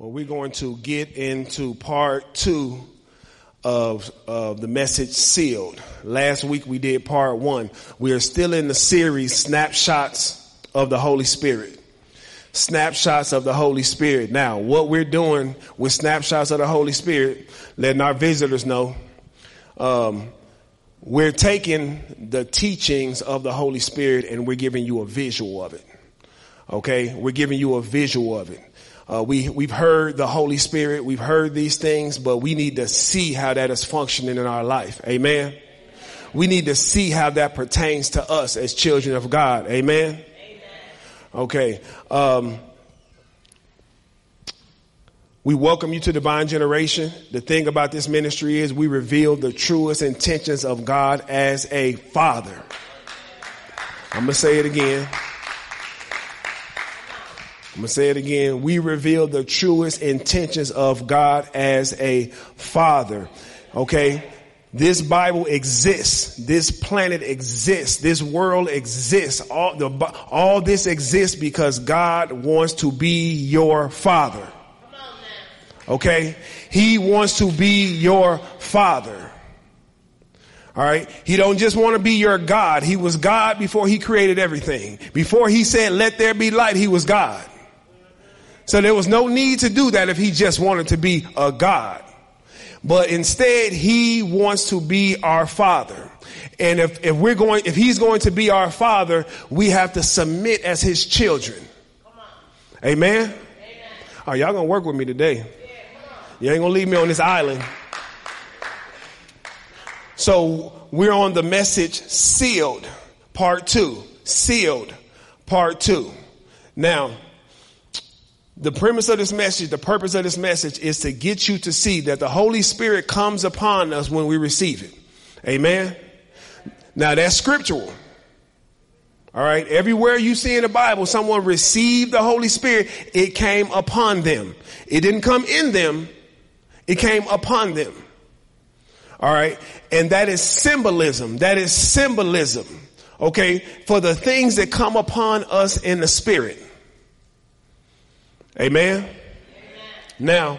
Well, we're going to get into part two of, of the message sealed. Last week we did part one. We are still in the series snapshots of the Holy Spirit. Snapshots of the Holy Spirit. Now, what we're doing with snapshots of the Holy Spirit, letting our visitors know, um, we're taking the teachings of the Holy Spirit and we're giving you a visual of it. Okay? We're giving you a visual of it. Uh, we, we've heard the Holy Spirit, we've heard these things, but we need to see how that is functioning in our life. Amen. We need to see how that pertains to us as children of God. Amen. Okay. Um, we welcome you to Divine Generation. The thing about this ministry is we reveal the truest intentions of God as a father. I'm going to say it again. I'm going to say it again. We reveal the truest intentions of God as a father. Okay. This Bible exists. This planet exists. This world exists. All the, all this exists because God wants to be your father. Okay. He wants to be your father. All right. He don't just want to be your God. He was God before he created everything. Before he said, let there be light, he was God. So there was no need to do that if he just wanted to be a God. But instead, he wants to be our father. And if, if we're going, if he's going to be our father, we have to submit as his children. Amen? Amen. Are y'all gonna work with me today? Yeah, you ain't gonna leave me on this island. So we're on the message sealed, part two. Sealed, part two. Now, the premise of this message, the purpose of this message is to get you to see that the Holy Spirit comes upon us when we receive it. Amen. Now that's scriptural. All right. Everywhere you see in the Bible, someone received the Holy Spirit, it came upon them. It didn't come in them. It came upon them. All right. And that is symbolism. That is symbolism. Okay. For the things that come upon us in the spirit. Amen? Amen? Now,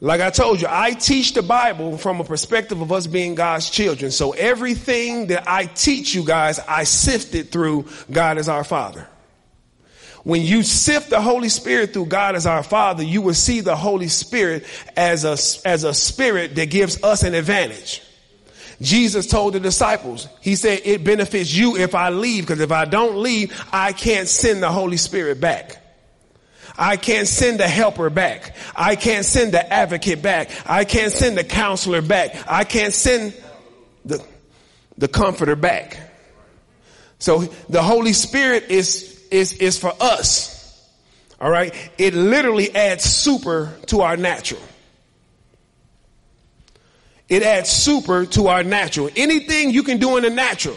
like I told you, I teach the Bible from a perspective of us being God's children. So everything that I teach you guys, I sifted through God as our Father. When you sift the Holy Spirit through God as our Father, you will see the Holy Spirit as a, as a spirit that gives us an advantage. Jesus told the disciples, he said, it benefits you if I leave, because if I don't leave, I can't send the Holy Spirit back. I can't send a helper back. I can't send the advocate back. I can't send the counselor back. I can't send the, the comforter back. So the Holy Spirit is, is, is for us. All right. It literally adds super to our natural. It adds super to our natural. Anything you can do in the natural.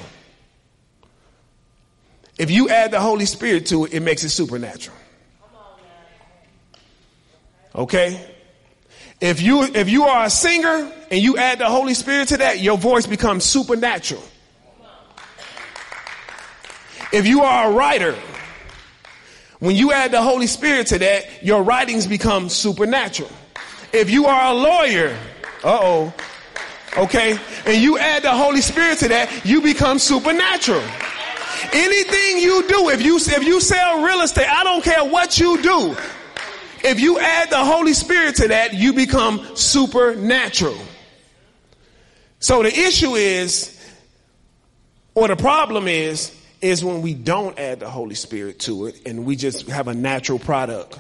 If you add the Holy Spirit to it, it makes it supernatural. Okay? If you, if you are a singer and you add the Holy Spirit to that, your voice becomes supernatural. If you are a writer, when you add the Holy Spirit to that, your writings become supernatural. If you are a lawyer, uh oh, okay, and you add the Holy Spirit to that, you become supernatural. Anything you do, if you, if you sell real estate, I don't care what you do. If you add the Holy Spirit to that, you become supernatural. So the issue is, or the problem is, is when we don't add the Holy Spirit to it and we just have a natural product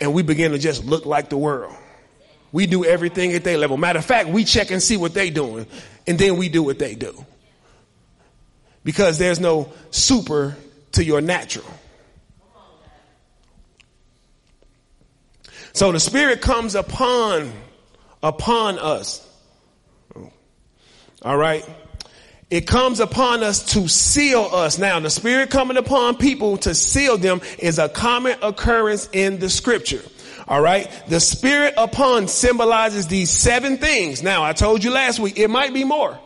and we begin to just look like the world. We do everything at their level. Matter of fact, we check and see what they're doing and then we do what they do. Because there's no super to your natural. So the Spirit comes upon, upon us. All right. It comes upon us to seal us. Now, the Spirit coming upon people to seal them is a common occurrence in the scripture. All right. The Spirit upon symbolizes these seven things. Now, I told you last week, it might be more.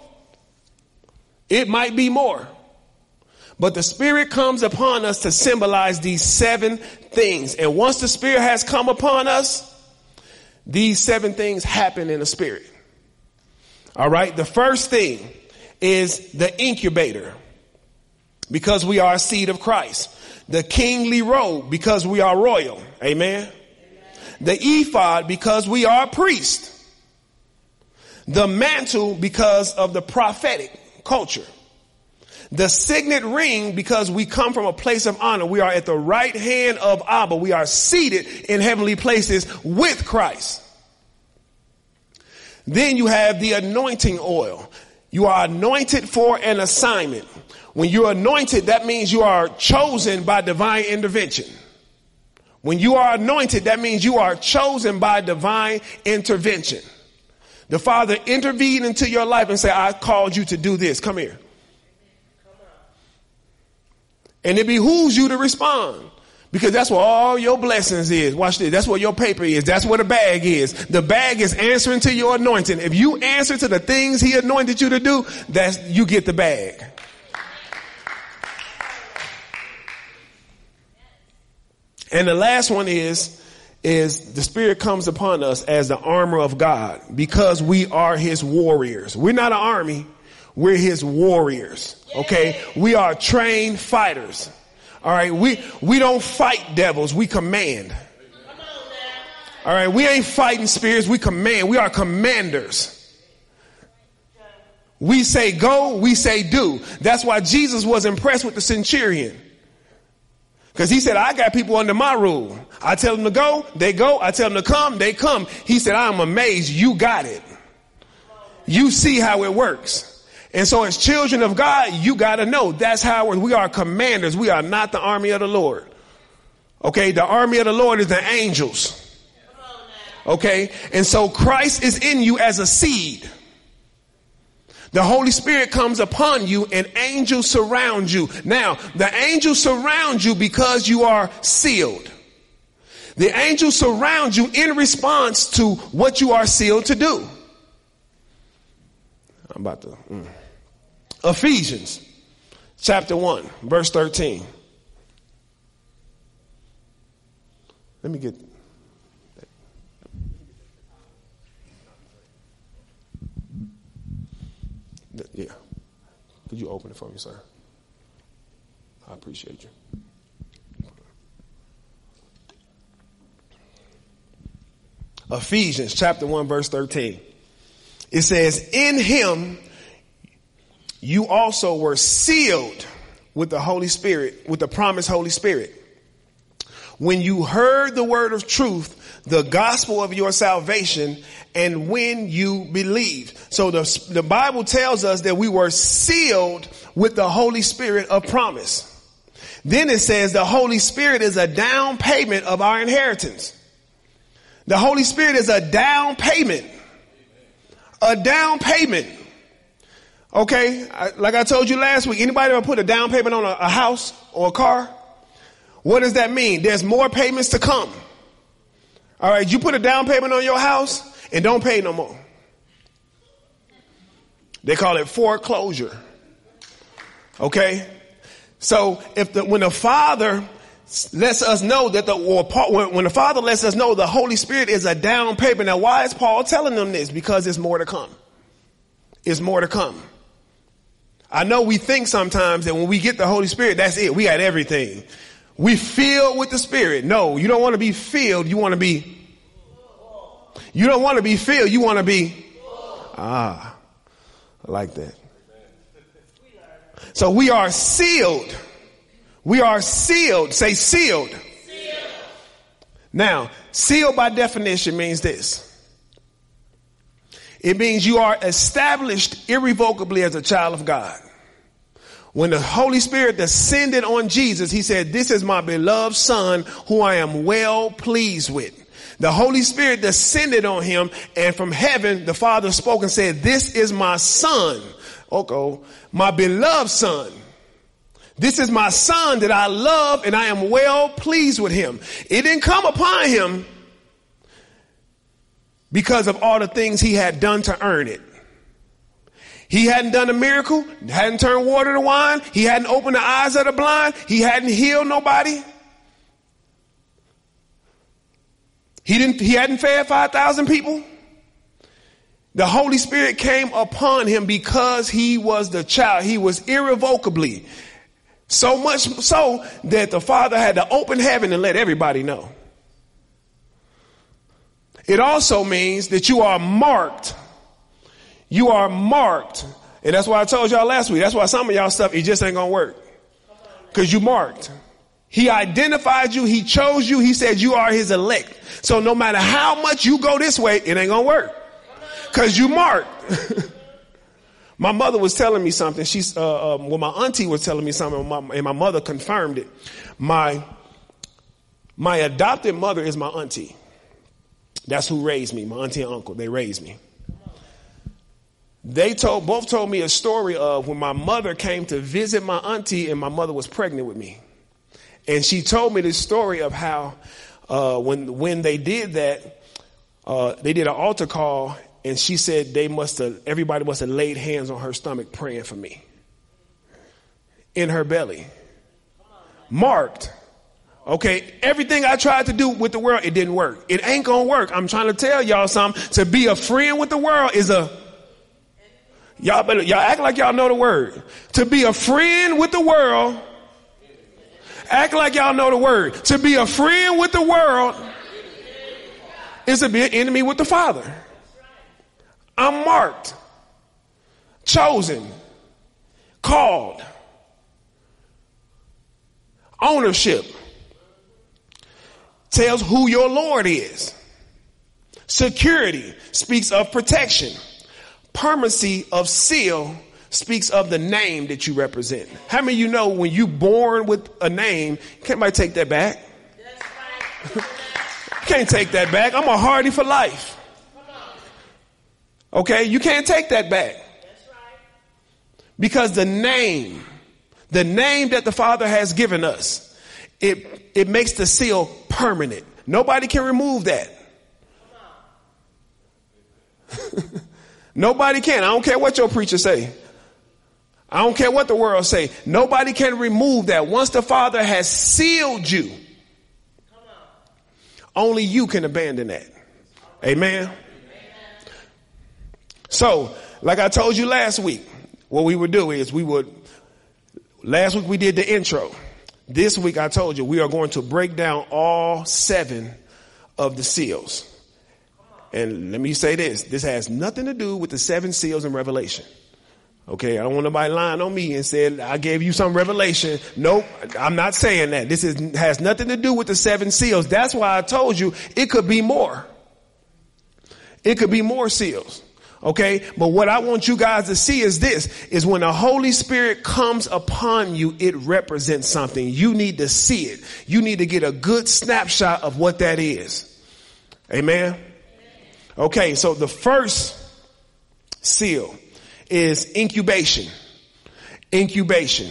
It might be more. But the Spirit comes upon us to symbolize these seven things. And once the Spirit has come upon us, these seven things happen in the Spirit. All right. The first thing is the incubator because we are a seed of Christ. The kingly robe because we are royal. Amen. The ephod because we are priest. The mantle because of the prophetic culture. The signet ring because we come from a place of honor. We are at the right hand of Abba. We are seated in heavenly places with Christ. Then you have the anointing oil. You are anointed for an assignment. When you're anointed, that means you are chosen by divine intervention. When you are anointed, that means you are chosen by divine intervention. The Father intervened into your life and said, I called you to do this. Come here. And it behooves you to respond. Because that's what all your blessings is. Watch this. That's what your paper is. That's what the bag is. The bag is answering to your anointing. If you answer to the things he anointed you to do, that's, you get the bag. And the last one is, is the spirit comes upon us as the armor of God because we are his warriors. We're not an army. We're his warriors. Okay. We are trained fighters. All right. We, we don't fight devils. We command. All right. We ain't fighting spirits. We command. We are commanders. We say go. We say do. That's why Jesus was impressed with the centurion. Cause he said, I got people under my rule. I tell them to go, they go. I tell them to come, they come. He said, I'm amazed you got it. You see how it works. And so as children of God, you gotta know that's how we are commanders. We are not the army of the Lord. Okay. The army of the Lord is the angels. Okay. And so Christ is in you as a seed. The Holy Spirit comes upon you and angels surround you. Now, the angels surround you because you are sealed. The angels surround you in response to what you are sealed to do. I'm about to. Mm. Ephesians chapter 1, verse 13. Let me get. Yeah. Could you open it for me, sir? I appreciate you. Ephesians chapter 1 verse 13. It says, in him you also were sealed with the Holy Spirit, with the promised Holy Spirit. When you heard the word of truth, the gospel of your salvation, and when you believed. So the, the Bible tells us that we were sealed with the Holy Spirit of promise. Then it says the Holy Spirit is a down payment of our inheritance. The Holy Spirit is a down payment. A down payment. Okay, I, like I told you last week, anybody ever put a down payment on a, a house or a car? What does that mean? There's more payments to come. All right, you put a down payment on your house and don't pay no more. They call it foreclosure. Okay? So if the, when the Father lets us know that the, or when the Father lets us know the Holy Spirit is a down payment. Now why is Paul telling them this? Because it's more to come. It's more to come. I know we think sometimes that when we get the Holy Spirit, that's it. We got everything. We filled with the Spirit. No, you don't want to be filled. You want to be. You don't want to be filled. You want to be. Ah, I like that. So we are sealed. We are sealed. Say sealed. sealed. Now, sealed by definition means this. It means you are established irrevocably as a child of God. When the Holy Spirit descended on Jesus, he said, this is my beloved son who I am well pleased with. The Holy Spirit descended on him and from heaven the Father spoke and said, this is my son. Okay, my beloved son. This is my son that I love and I am well pleased with him. It didn't come upon him because of all the things he had done to earn it. He hadn't done a miracle, hadn't turned water to wine, he hadn't opened the eyes of the blind, he hadn't healed nobody. He didn't he hadn't fed 5,000 people. The Holy Spirit came upon him because he was the child. He was irrevocably. So much so that the Father had to open heaven and let everybody know. It also means that you are marked. You are marked. And that's why I told y'all last week. That's why some of y'all stuff, it just ain't gonna work. Cause you marked. He identified you. He chose you. He said you are his elect. So no matter how much you go this way, it ain't gonna work. Cause you marked. my mother was telling me something. She's, uh, um, well, my auntie was telling me something and my, and my mother confirmed it. My, my adopted mother is my auntie. That's who raised me. My auntie and uncle, they raised me. They told, both told me a story of when my mother came to visit my auntie and my mother was pregnant with me. And she told me this story of how, uh, when, when they did that, uh, they did an altar call and she said they must have, everybody must have laid hands on her stomach praying for me. In her belly. Marked. Okay, everything I tried to do with the world, it didn't work. It ain't gonna work. I'm trying to tell y'all something. To be a friend with the world is a y'all better y'all act like y'all know the word. To be a friend with the world, act like y'all know the word. To be a friend with the world is to be an enemy with the Father. I'm marked, chosen, called, ownership tells who your Lord is. Security speaks of protection. Permanency of seal speaks of the name that you represent. How many of you know when you born with a name, can't nobody take that back? can't take that back. I'm a hardy for life. Okay, you can't take that back. Because the name, the name that the Father has given us, it, it makes the seal permanent. Nobody can remove that. Nobody can. I don't care what your preacher say. I don't care what the world say. Nobody can remove that. Once the Father has sealed you, only you can abandon that. Amen. So, like I told you last week, what we would do is we would, last week we did the intro. This week I told you we are going to break down all seven of the seals. And let me say this, this has nothing to do with the seven seals in Revelation. Okay, I don't want nobody lying on me and said I gave you some revelation. Nope, I'm not saying that. This is, has nothing to do with the seven seals. That's why I told you it could be more. It could be more seals. Okay. But what I want you guys to see is this, is when the Holy Spirit comes upon you, it represents something. You need to see it. You need to get a good snapshot of what that is. Amen. Okay. So the first seal is incubation. Incubation.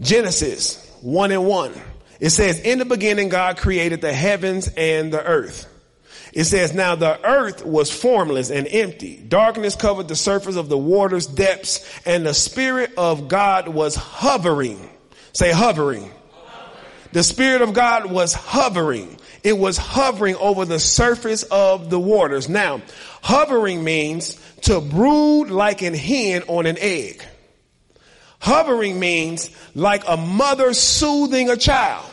Genesis 1 and 1. It says, in the beginning, God created the heavens and the earth. It says, now the earth was formless and empty. Darkness covered the surface of the water's depths and the spirit of God was hovering. Say hovering. The spirit of God was hovering. It was hovering over the surface of the waters. Now, hovering means to brood like an hen on an egg. Hovering means like a mother soothing a child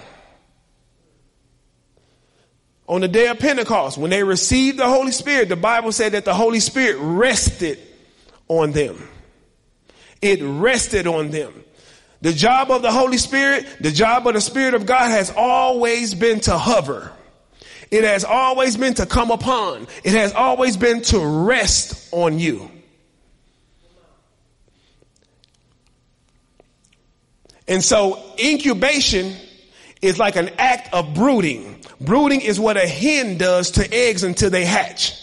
on the day of Pentecost, when they received the Holy Spirit, the Bible said that the Holy Spirit rested on them. It rested on them. The job of the Holy Spirit, the job of the Spirit of God has always been to hover. It has always been to come upon. It has always been to rest on you. And so incubation is like an act of brooding. Brooding is what a hen does to eggs until they hatch.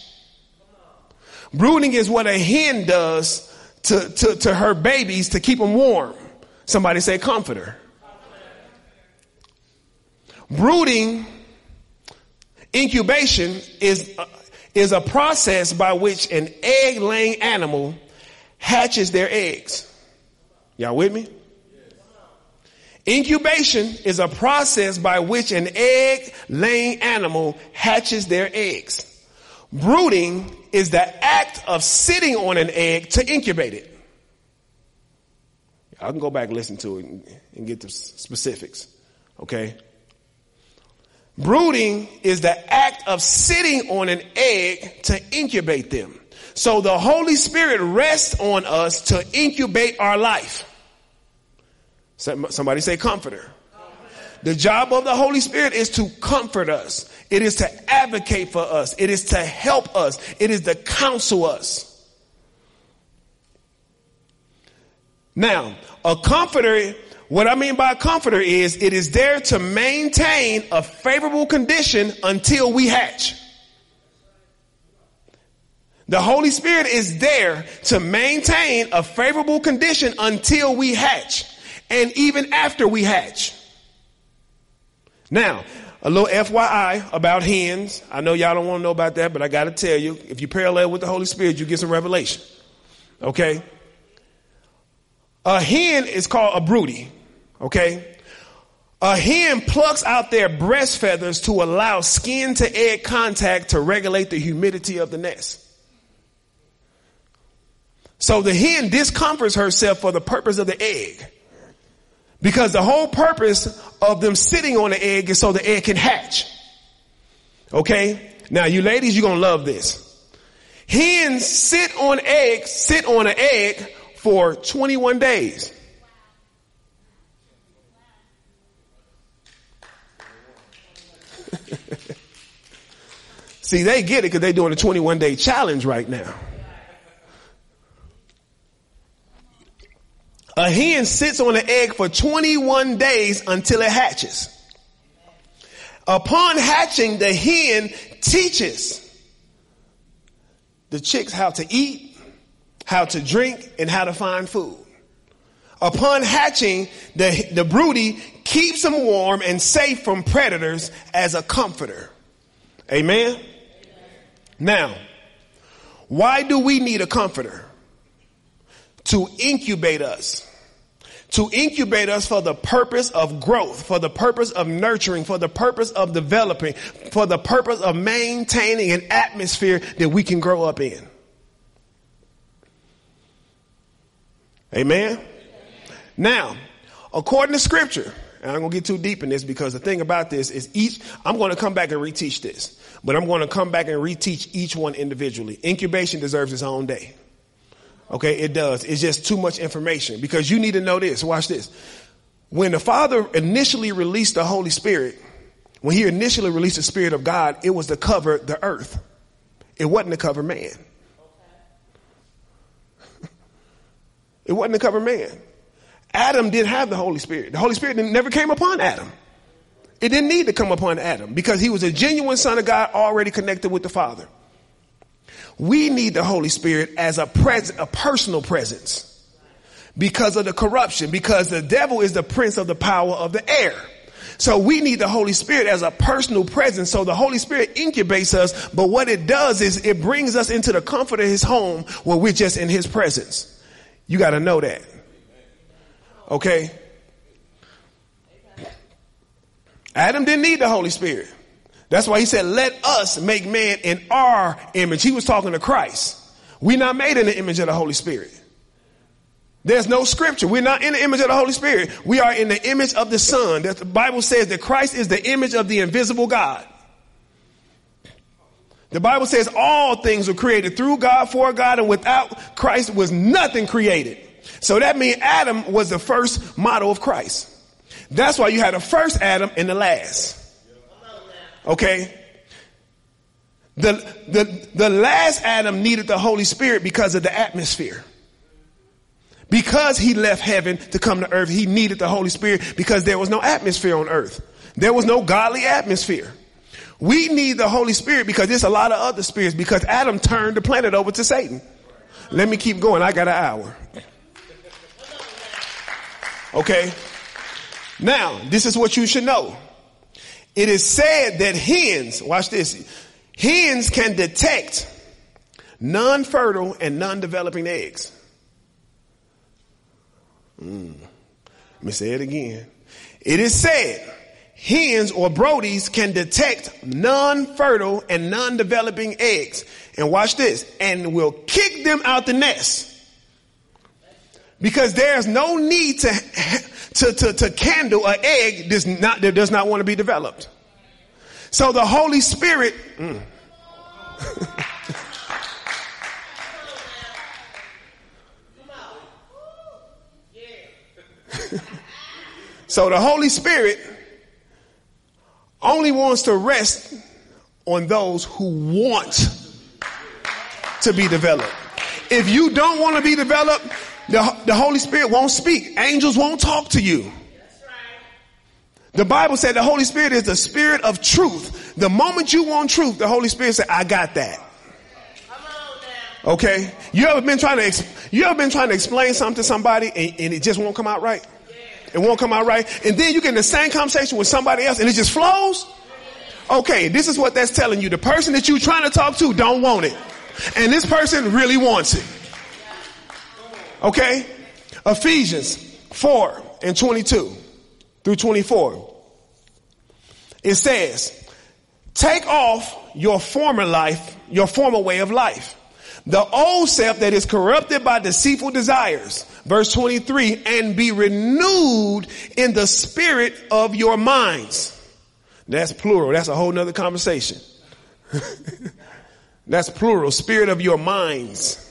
Brooding is what a hen does to, to, to her babies to keep them warm. Somebody say comforter. Brooding, incubation is, uh, is a process by which an egg laying animal hatches their eggs. Y'all with me? Incubation is a process by which an egg laying animal hatches their eggs. Brooding is the act of sitting on an egg to incubate it. I can go back and listen to it and, get the specifics. Okay? Brooding is the act of sitting on an egg to incubate them. So the Holy Spirit rests on us to incubate our life. Somebody say comforter. The job of the Holy Spirit is to comfort us. It is to advocate for us. It is to help us. It is to counsel us. Now, a comforter, what I mean by a comforter is it is there to maintain a favorable condition until we hatch. The Holy Spirit is there to maintain a favorable condition until we hatch and even after we hatch. Now, a little FYI about hens. I know y'all don't want to know about that, but I got to tell you, if you parallel with the Holy Spirit, you get some revelation. Okay? A hen is called a broody. Okay? A hen plucks out their breast feathers to allow skin to egg contact to regulate the humidity of the nest. So the hen discomforts herself for the purpose of the egg. Because the whole purpose of them sitting on the egg is so the egg can hatch. Okay? Now you ladies, you're gonna love this. Hens sit on eggs, sit on an egg for 21 days. See, they get it because they're doing a 21 day challenge right now. A hen sits on an egg for 21 days until it hatches. Upon hatching, the hen teaches the chicks how to eat, how to drink, and how to find food. Upon hatching, the, the broody keeps them warm and safe from predators as a comforter. Amen? Amen? Now, why do we need a comforter? To incubate us to incubate us for the purpose of growth, for the purpose of nurturing, for the purpose of developing, for the purpose of maintaining an atmosphere that we can grow up in. Amen. Now, according to scripture, and I'm going to get too deep in this because the thing about this is each, I'm going to come back and reteach this, but I'm going to come back and reteach each one individually. Incubation deserves its own day. Okay, it does. It's just too much information because you need to know this. Watch this. When the Father initially released the Holy Spirit, when he initially released the Spirit of God, it was to cover the earth. It wasn't to cover man. it wasn't to cover man. Adam didn't have the Holy Spirit. The Holy Spirit never came upon Adam. It didn't need to come upon Adam because he was a genuine son of God already connected with the Father. We need the Holy Spirit as a pres- a personal presence because of the corruption, because the devil is the prince of the power of the air. So we need the Holy Spirit as a personal presence. So the Holy Spirit incubates us, but what it does is it brings us into the comfort of his home where we're just in his presence. You got to know that. Okay? Adam didn't need the Holy Spirit. That's why he said, let us make man in our image. He was talking to Christ. We're not made in the image of the Holy Spirit. There's no scripture. We're not in the image of the Holy Spirit. We are in the image of the Son. The Bible says that Christ is the image of the invisible God. The Bible says all things were created through God, for God, and without Christ was nothing created. So that means Adam was the first model of Christ. That's why you had the first Adam and the last. Okay? The, the, the last Adam needed the Holy Spirit because of the atmosphere. Because he left heaven to come to earth, he needed the Holy Spirit because there was no atmosphere on earth. There was no godly atmosphere. We need the Holy Spirit because there's a lot of other spirits because Adam turned the planet over to Satan. Let me keep going. I got an hour. Okay. Now, this is what you should know. It is said that hens, watch this, hens can detect non-fertile and non-developing eggs. Mm. Let me say it again. It is said, hens or broodies can detect non-fertile and non-developing eggs. And watch this, and will kick them out the nest. Because there's no need to, to, to, to candle an egg does not, that does not want to be developed. So the Holy Spirit, mm. so the Holy Spirit only wants to rest on those who want to be developed. If you don't want to be developed, the, the Holy Spirit won't speak. Angels won't talk to you. The Bible said the Holy Spirit is the spirit of truth. The moment you want truth, the Holy Spirit said, I got that. Okay? You ever been trying to, you ever been trying to explain something to somebody and, and it just won't come out right? It won't come out right. And then you get in the same conversation with somebody else and it just flows? Okay, this is what that's telling you. The person that you're trying to talk to don't want it. And this person really wants it. Okay? Ephesians 4 and 22 through 24. It says, take off your former life, your former way of life. The old self that is corrupted by deceitful desires. Verse 23, and be renewed in the spirit of your minds. That's plural. That's a whole nother conversation. That's plural. Spirit of your minds.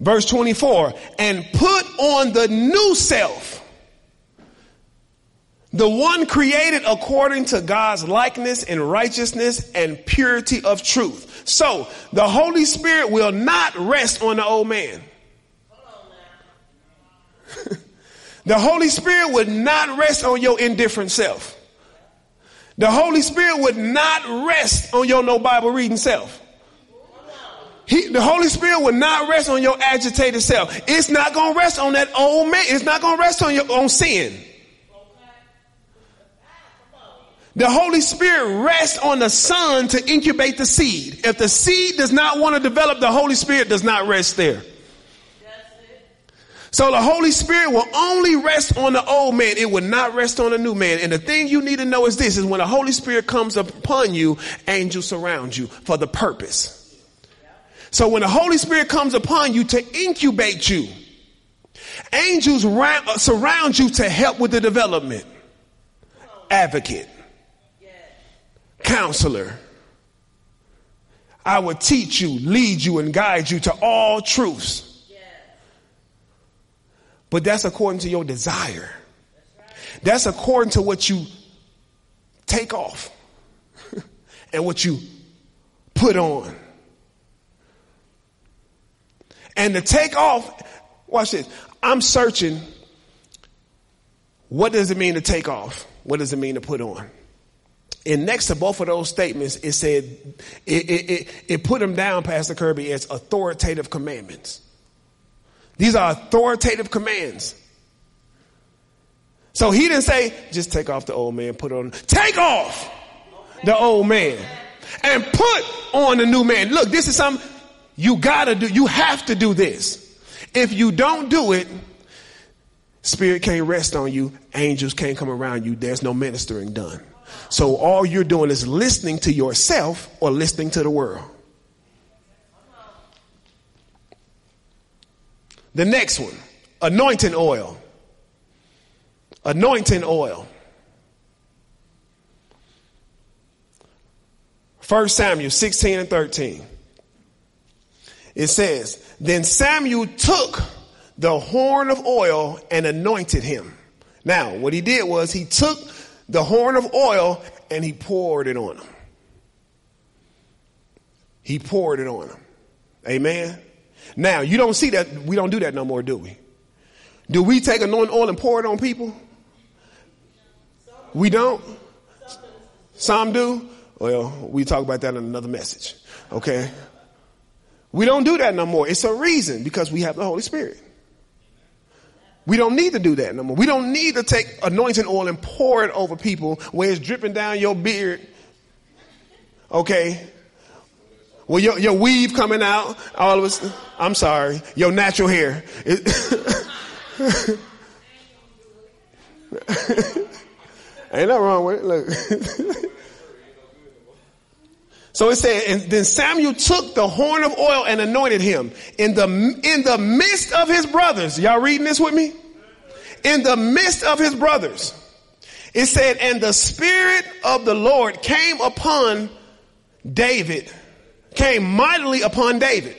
Verse 24, and put on the new self, the one created according to God's likeness and righteousness and purity of truth. So the Holy Spirit will not rest on the old man. the Holy Spirit would not rest on your indifferent self. The Holy Spirit would not rest on your no Bible reading self. He, the Holy Spirit will not rest on your agitated self. It's not going to rest on that old man. It's not going to rest on your own sin. The Holy Spirit rests on the Son to incubate the seed. If the seed does not want to develop, the Holy Spirit does not rest there. So the Holy Spirit will only rest on the old man. It will not rest on the new man. And the thing you need to know is this, is when the Holy Spirit comes upon you, angels surround you for the purpose. So when the Holy Spirit comes upon you to incubate you, angels uh, surround you to help with the development. Advocate, counselor. I will teach you, lead you, and guide you to all truths. But that's according to your desire. That's according to what you take off and what you put on. And to take off, watch this. I'm searching. What does it mean to take off? What does it mean to put on? And next to both of those statements, it said, it, it, it, it put them down, Pastor Kirby, as authoritative commandments. These are authoritative commands. So he didn't say, just take off the old man, put on, take off the old man and put on the new man. Look, this is something you gotta do, you have to do this. If you don't do it, spirit can't rest on you, angels can't come around you, there's no ministering done. So all you're doing is listening to yourself or listening to the world. The next one, anointing oil. Anointing oil. 1 Samuel 16 and 13. It says, Then Samuel took the horn of oil and anointed him. Now, what he did was he took the horn of oil and he poured it on him. He poured it on him. Amen. Now, you don't see that. We don't do that no more, do we? Do we take anointing oil and pour it on people? We don't? Some do? Well, we talk about that in another message. Okay. We don't do that no more. It's a reason because we have the Holy Spirit. We don't need to do that no more. We don't need to take anointing oil and pour it over people where it's dripping down your beard. Okay. Well, your, your weave coming out, all of us, I'm sorry, your natural hair. Ain't nothing wrong with it. Look. so it said, and then Samuel took the horn of oil and anointed him in the, in the midst of his brothers. Y'all reading this with me? In the midst of his brothers. It said, and the spirit of the Lord came upon David, came mightily upon David.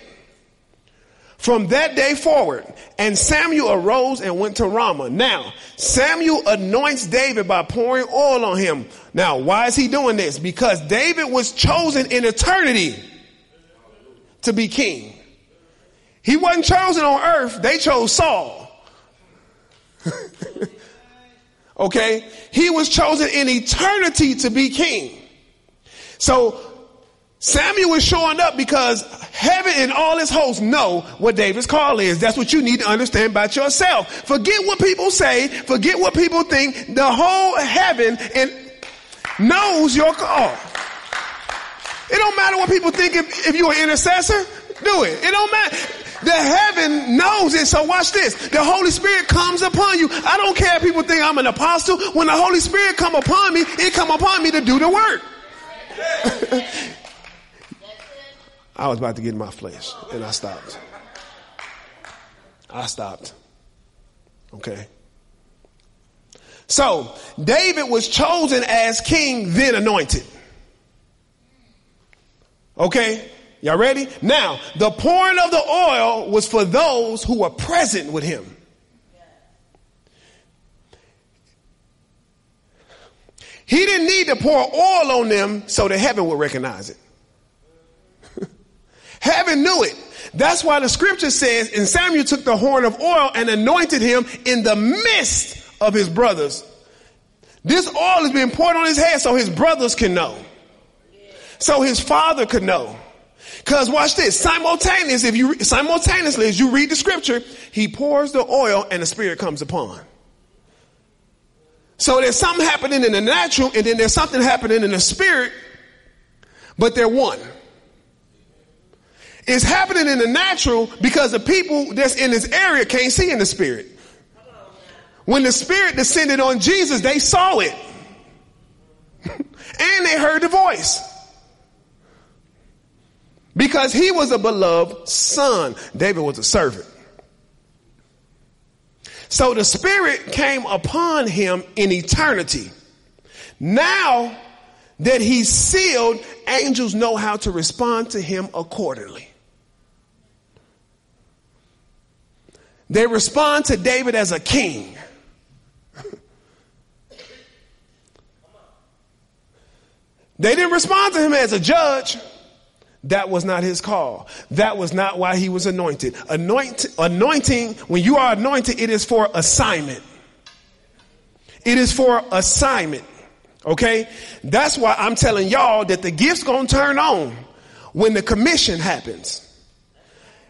From that day forward, and Samuel arose and went to Ramah. Now, Samuel anoints David by pouring oil on him. Now, why is he doing this? Because David was chosen in eternity to be king. He wasn't chosen on earth, they chose Saul. okay? He was chosen in eternity to be king. So Samuel is showing up because heaven and all its hosts know what David's call is. That's what you need to understand about yourself. Forget what people say. Forget what people think. The whole heaven and knows your call. It don't matter what people think if, if you're an intercessor. Do it. It don't matter. The heaven knows it. So watch this. The Holy Spirit comes upon you. I don't care if people think I'm an apostle. When the Holy Spirit come upon me, it come upon me to do the work. I was about to get in my flesh and I stopped. I stopped. Okay. So David was chosen as king, then anointed. Okay. Y'all ready? Now, the pouring of the oil was for those who were present with him. He didn't need to pour oil on them so that heaven would recognize it. Heaven knew it. That's why the scripture says, and Samuel took the horn of oil and anointed him in the midst of his brothers. This oil is being poured on his head so his brothers can know. So his father could know. Cause watch this, simultaneous, if you, simultaneously as you read the scripture, he pours the oil and the spirit comes upon. So there's something happening in the natural and then there's something happening in the spirit, but they're one. It's happening in the natural because the people that's in this area can't see in the spirit. When the spirit descended on Jesus, they saw it. and they heard the voice. Because he was a beloved son. David was a servant. So the spirit came upon him in eternity. Now that he's sealed, angels know how to respond to him accordingly. They respond to David as a king. they didn't respond to him as a judge. That was not his call. That was not why he was anointed. Anoint, anointing, when you are anointed, it is for assignment. It is for assignment. Okay? That's why I'm telling y'all that the gifts gonna turn on when the commission happens.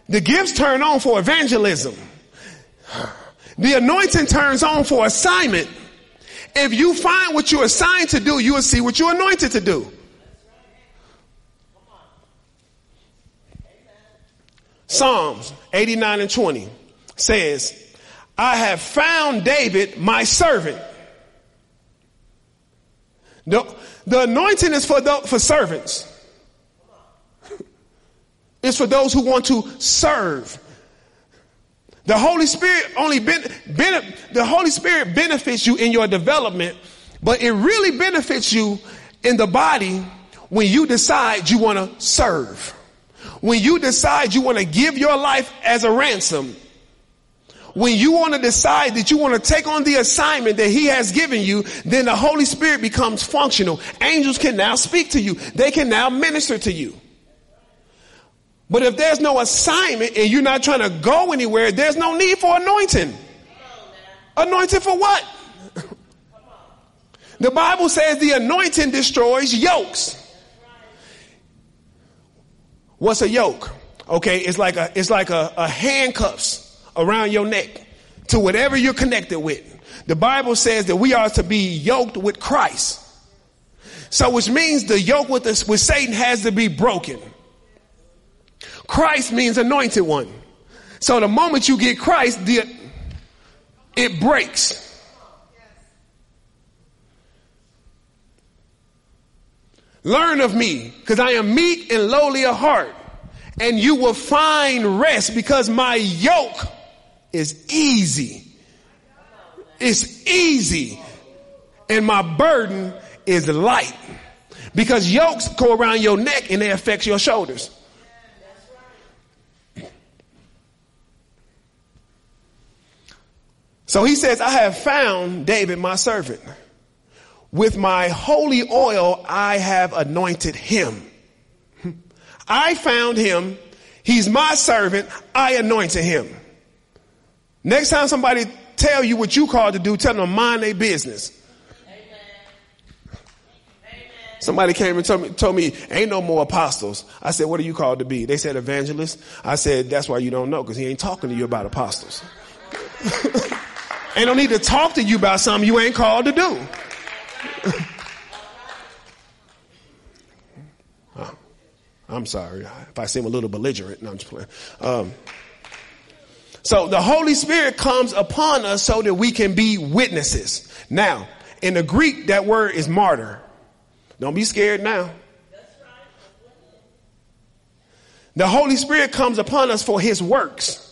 The gifts turn on for evangelism. The anointing turns on for assignment. If you find what you're assigned to do, you will see what you're anointed to do. Psalms 89 and 20 says, I have found David, my servant. The, the anointing is for, the, for servants. It's for those who want to serve. The Holy Spirit only ben, ben, the Holy Spirit benefits you in your development, but it really benefits you in the body when you decide you want to serve. When you decide you want to give your life as a ransom. When you want to decide that you want to take on the assignment that he has given you, then the Holy Spirit becomes functional. Angels can now speak to you. They can now minister to you. But if there's no assignment and you're not trying to go anywhere, there's no need for anointing. Anointing for what? The Bible says the anointing destroys yokes. What's a yoke? Okay, it's like a it's like a, a handcuffs around your neck to whatever you're connected with. The Bible says that we are to be yoked with Christ. So which means the yoke with us with Satan has to be broken. Christ means anointed one. So the moment you get Christ, the, it breaks. Learn of me, because I am meek and lowly of heart, and you will find rest because my yoke is easy. It's easy. And my burden is light. Because yokes go around your neck and they affect your shoulders. So he says, I have found David, my servant. With my holy oil, I have anointed him. I found him. He's my servant. I anointed him. Next time somebody tell you what you called to do, tell them mind their business. Somebody came and told me, told me, ain't no more apostles. I said, what are you called to be? They said evangelist. I said, that's why you don't know, because he ain't talking to you about apostles. ain't no need to talk to you about something you ain't called to do. oh, I'm sorry if I seem a little belligerent. No, I'm just playing. Um, so the Holy Spirit comes upon us so that we can be witnesses. Now, in the Greek, that word is martyr. Don't be scared now. The Holy Spirit comes upon us for his works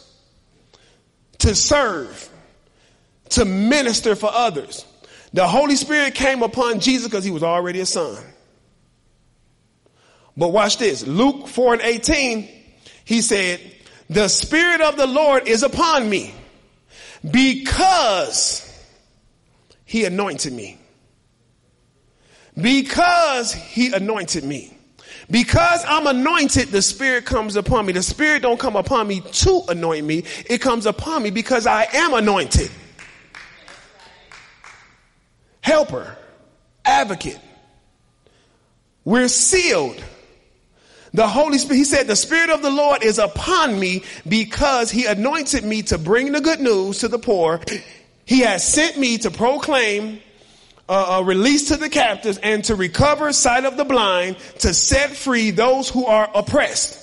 to serve, to minister for others. The Holy Spirit came upon Jesus because he was already a son. But watch this. Luke 4 and 18, he said, the Spirit of the Lord is upon me because he anointed me. Because he anointed me. Because I'm anointed, the Spirit comes upon me. The Spirit don't come upon me to anoint me. It comes upon me because I am anointed. Helper, advocate. We're sealed. The Holy Spirit, he said, the Spirit of the Lord is upon me because he anointed me to bring the good news to the poor. He has sent me to proclaim a release to the captives and to recover sight of the blind, to set free those who are oppressed.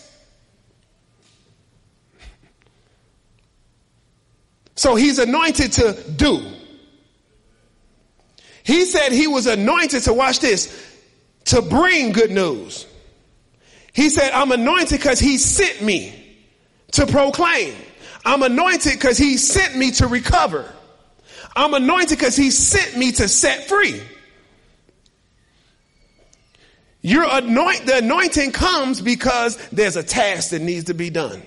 So he's anointed to do. He said he was anointed to watch this, to bring good news. He said, I'm anointed because he sent me to proclaim. I'm anointed because he sent me to recover. I'm anointed because he sent me to set free. Your anoint, the anointing comes because there's a task that needs to be done.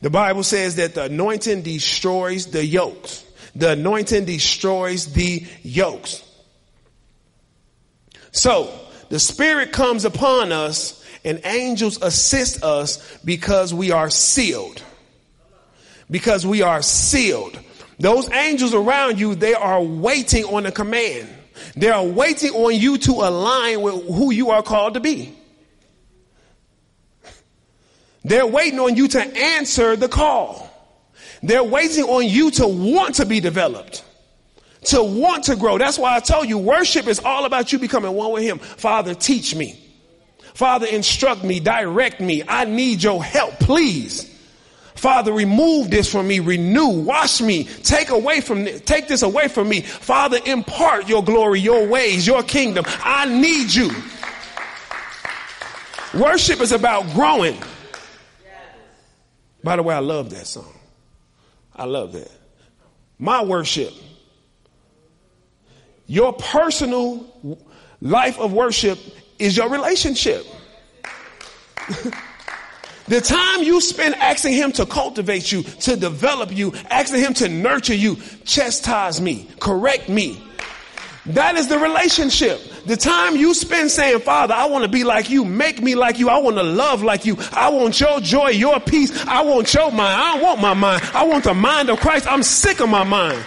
The Bible says that the anointing destroys the yokes. The anointing destroys the yokes. So the spirit comes upon us and angels assist us because we are sealed. Because we are sealed. Those angels around you, they are waiting on a command. They are waiting on you to align with who you are called to be. They're waiting on you to answer the call. They're waiting on you to want to be developed, to want to grow. That's why I told you worship is all about you becoming one with Him. Father, teach me. Father, instruct me, direct me. I need your help, please. Father, remove this from me, renew, wash me, take away from this, take this away from me. Father, impart your glory, your ways, your kingdom. I need you. Worship is about growing. By the way, I love that song. I love that. My worship. Your personal life of worship is your relationship. The time you spend asking him to cultivate you, to develop you, asking him to nurture you, chastise me, correct me. That is the relationship. The time you spend saying, Father, I want to be like you, make me like you, I want to love like you, I want your joy, your peace, I want your mind, I want my mind, I want the mind of Christ, I'm sick of my mind.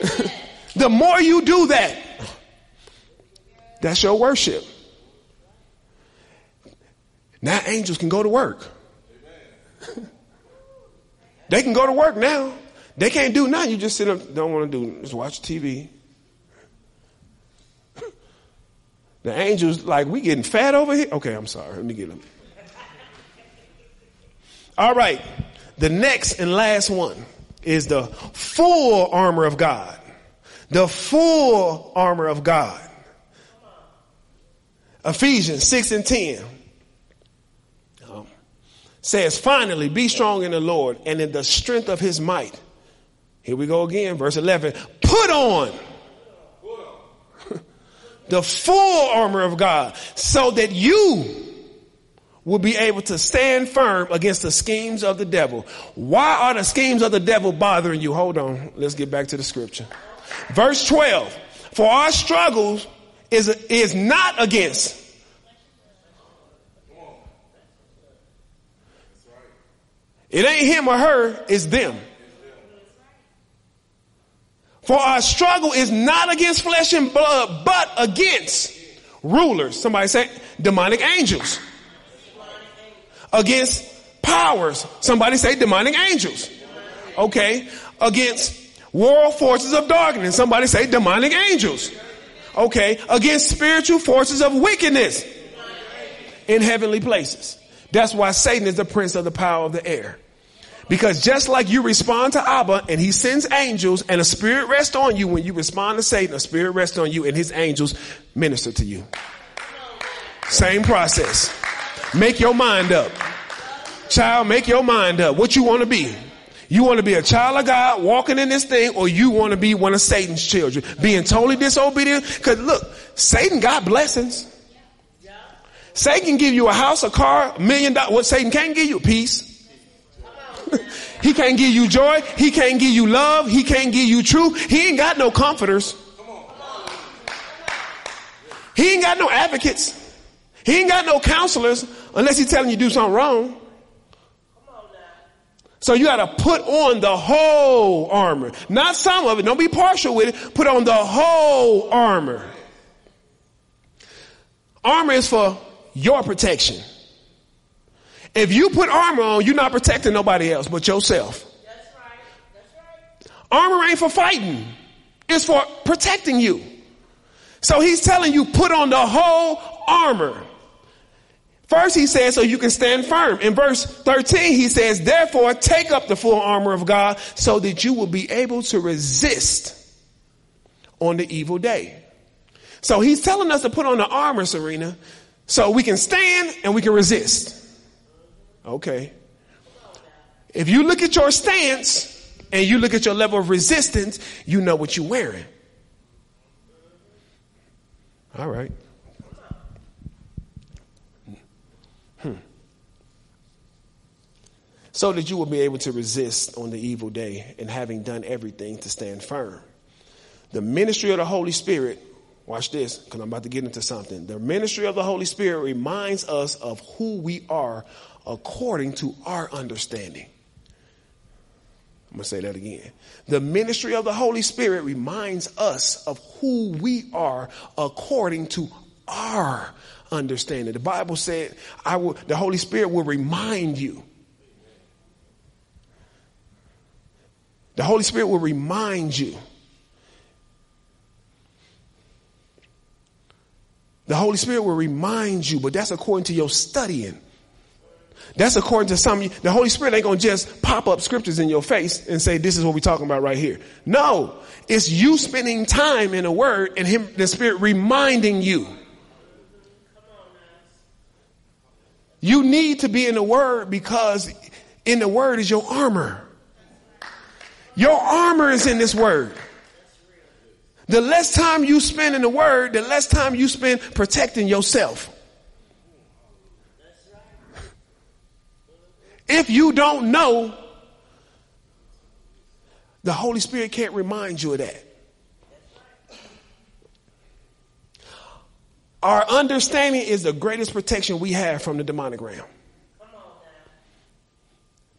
the more you do that, that's your worship. Now angels can go to work. they can go to work now. They can't do nothing. You just sit up, don't want to do, just watch TV. The angels, like, we getting fat over here? Okay, I'm sorry. Let me get them. All right. The next and last one is the full armor of God. The full armor of God. Ephesians 6 and 10 um, says, Finally, be strong in the Lord and in the strength of his might. Here we go again, verse 11. Put on the full armor of God so that you will be able to stand firm against the schemes of the devil. Why are the schemes of the devil bothering you? Hold on. Let's get back to the scripture. Verse 12. For our struggles is, is not against It ain't him or her, it's them. For our struggle is not against flesh and blood, but against rulers. Somebody say demonic angels against powers. Somebody say demonic angels. Okay. Against world forces of darkness. Somebody say demonic angels. Okay. Against spiritual forces of wickedness in heavenly places. That's why Satan is the prince of the power of the air. Because just like you respond to Abba and he sends angels and a spirit rests on you, when you respond to Satan, a spirit rests on you and his angels minister to you. Same process. Make your mind up. Child, make your mind up. What you want to be. You want to be a child of God walking in this thing or you want to be one of Satan's children being totally disobedient? Cause look, Satan got blessings. Satan can give you a house, a car, a million dollars. What Satan can't give you? Peace. He can't give you joy. He can't give you love. He can't give you truth. He ain't got no comforters. He ain't got no advocates. He ain't got no counselors unless he's telling you do something wrong. So you got to put on the whole armor, not some of it. Don't be partial with it. Put on the whole armor. Armor is for your protection. If you put armor on, you're not protecting nobody else but yourself. That's right. That's right. Armor ain't for fighting. It's for protecting you. So he's telling you put on the whole armor. First, he says, so you can stand firm. In verse 13, he says, therefore, take up the full armor of God so that you will be able to resist on the evil day. So he's telling us to put on the armor, Serena, so we can stand and we can resist. Okay. If you look at your stance and you look at your level of resistance, you know what you're wearing. All right. Hmm. so that you will be able to resist on the evil day and having done everything to stand firm. The ministry of the Holy Spirit, watch this, because I'm about to get into something. The ministry of the Holy Spirit reminds us of who we are according to our understanding. I'm going to say that again. The ministry of the Holy Spirit reminds us of who we are according to our understanding. The Bible said, I will, the Holy Spirit will remind you The Holy Spirit will remind you. The Holy Spirit will remind you, but that's according to your studying. That's according to some, the Holy Spirit ain't gonna just pop up scriptures in your face and say, this is what we're talking about right here. No, it's you spending time in a word and him, the Spirit reminding you. You need to be in the word because in the word is your armor. Your armor is in this word. The less time you spend in the word, the less time you spend protecting yourself. If you don't know, the Holy Spirit can't remind you of that. Our understanding is the greatest protection we have from the demonic realm.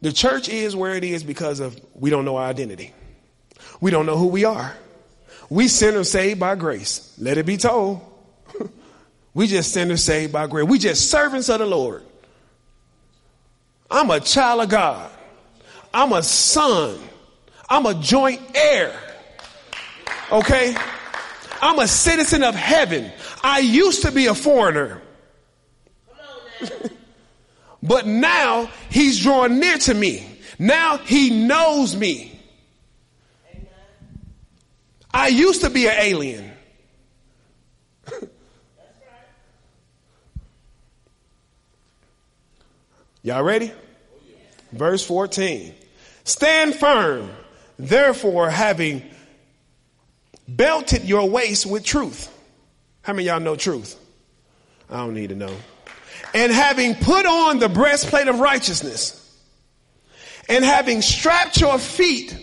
The church is where it is because of we don't know our identity. We don't know who we are. We sinners saved by grace. Let it be told. we just sinners saved by grace. We just servants of the Lord. I'm a child of God. I'm a son. I'm a joint heir. Okay? I'm a citizen of heaven. I used to be a foreigner. but now he's drawn near to me. Now he knows me. I used to be an alien. Y'all ready? Verse 14. Stand firm, therefore, having belted your waist with truth. How many y'all know truth? I don't need to know. And having put on the breastplate of righteousness, and having strapped your feet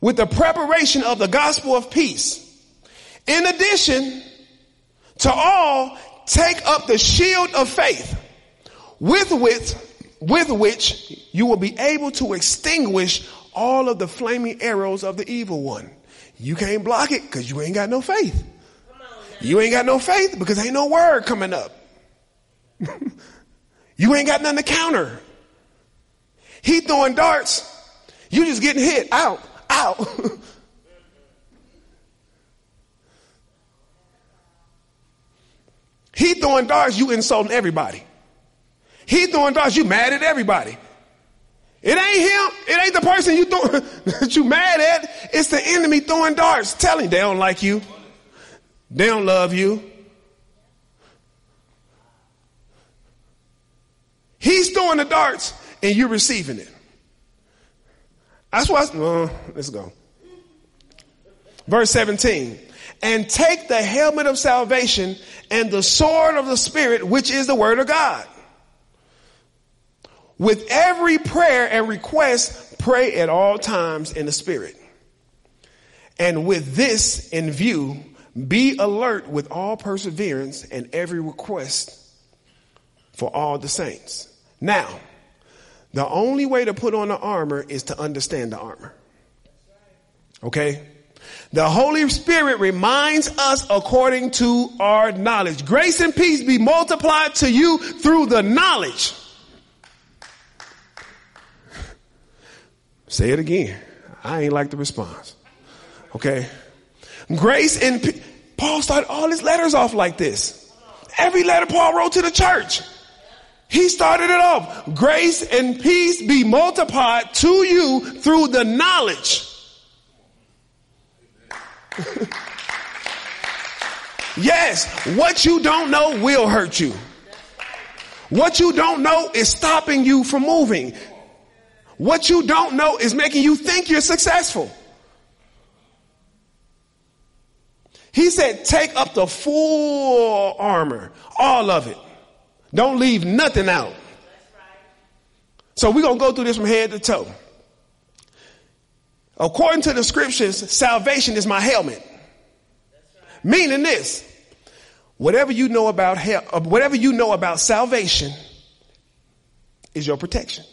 with the preparation of the gospel of peace. In addition to all, take up the shield of faith with which, with which you will be able to extinguish all of the flaming arrows of the evil one. You can't block it because you ain't got no faith. You ain't got no faith because ain't no word coming up. you ain't got nothing to counter. He throwing darts. You just getting hit. Out. Out. he throwing darts. You insulting everybody. He throwing darts. You mad at everybody. It ain't him. It ain't the person you throwing, that you mad at. It's the enemy throwing darts. Telling they don't like you. They don't love you. He's throwing the darts and you're receiving it. That's why, well, let's go. Verse 17. And take the helmet of salvation and the sword of the Spirit, which is the word of God. With every prayer and request, pray at all times in the Spirit. And with this in view, be alert with all perseverance and every request for all the saints. Now, the only way to put on the armor is to understand the armor. Okay? The Holy Spirit reminds us according to our knowledge. Grace and peace be multiplied to you through the knowledge. Say it again. I ain't like the response. Okay? Grace and Paul started all his letters off like this. Every letter Paul wrote to the church. He started it off. Grace and peace be multiplied to you through the knowledge. yes, what you don't know will hurt you. What you don't know is stopping you from moving. What you don't know is making you think you're successful. He said, take up the full armor, all of it. Don't leave nothing out. So we're going to go through this from head to toe. According to the scriptures, salvation is my helmet. Meaning this, whatever you know about hell, uh, whatever you know about salvation is your protection.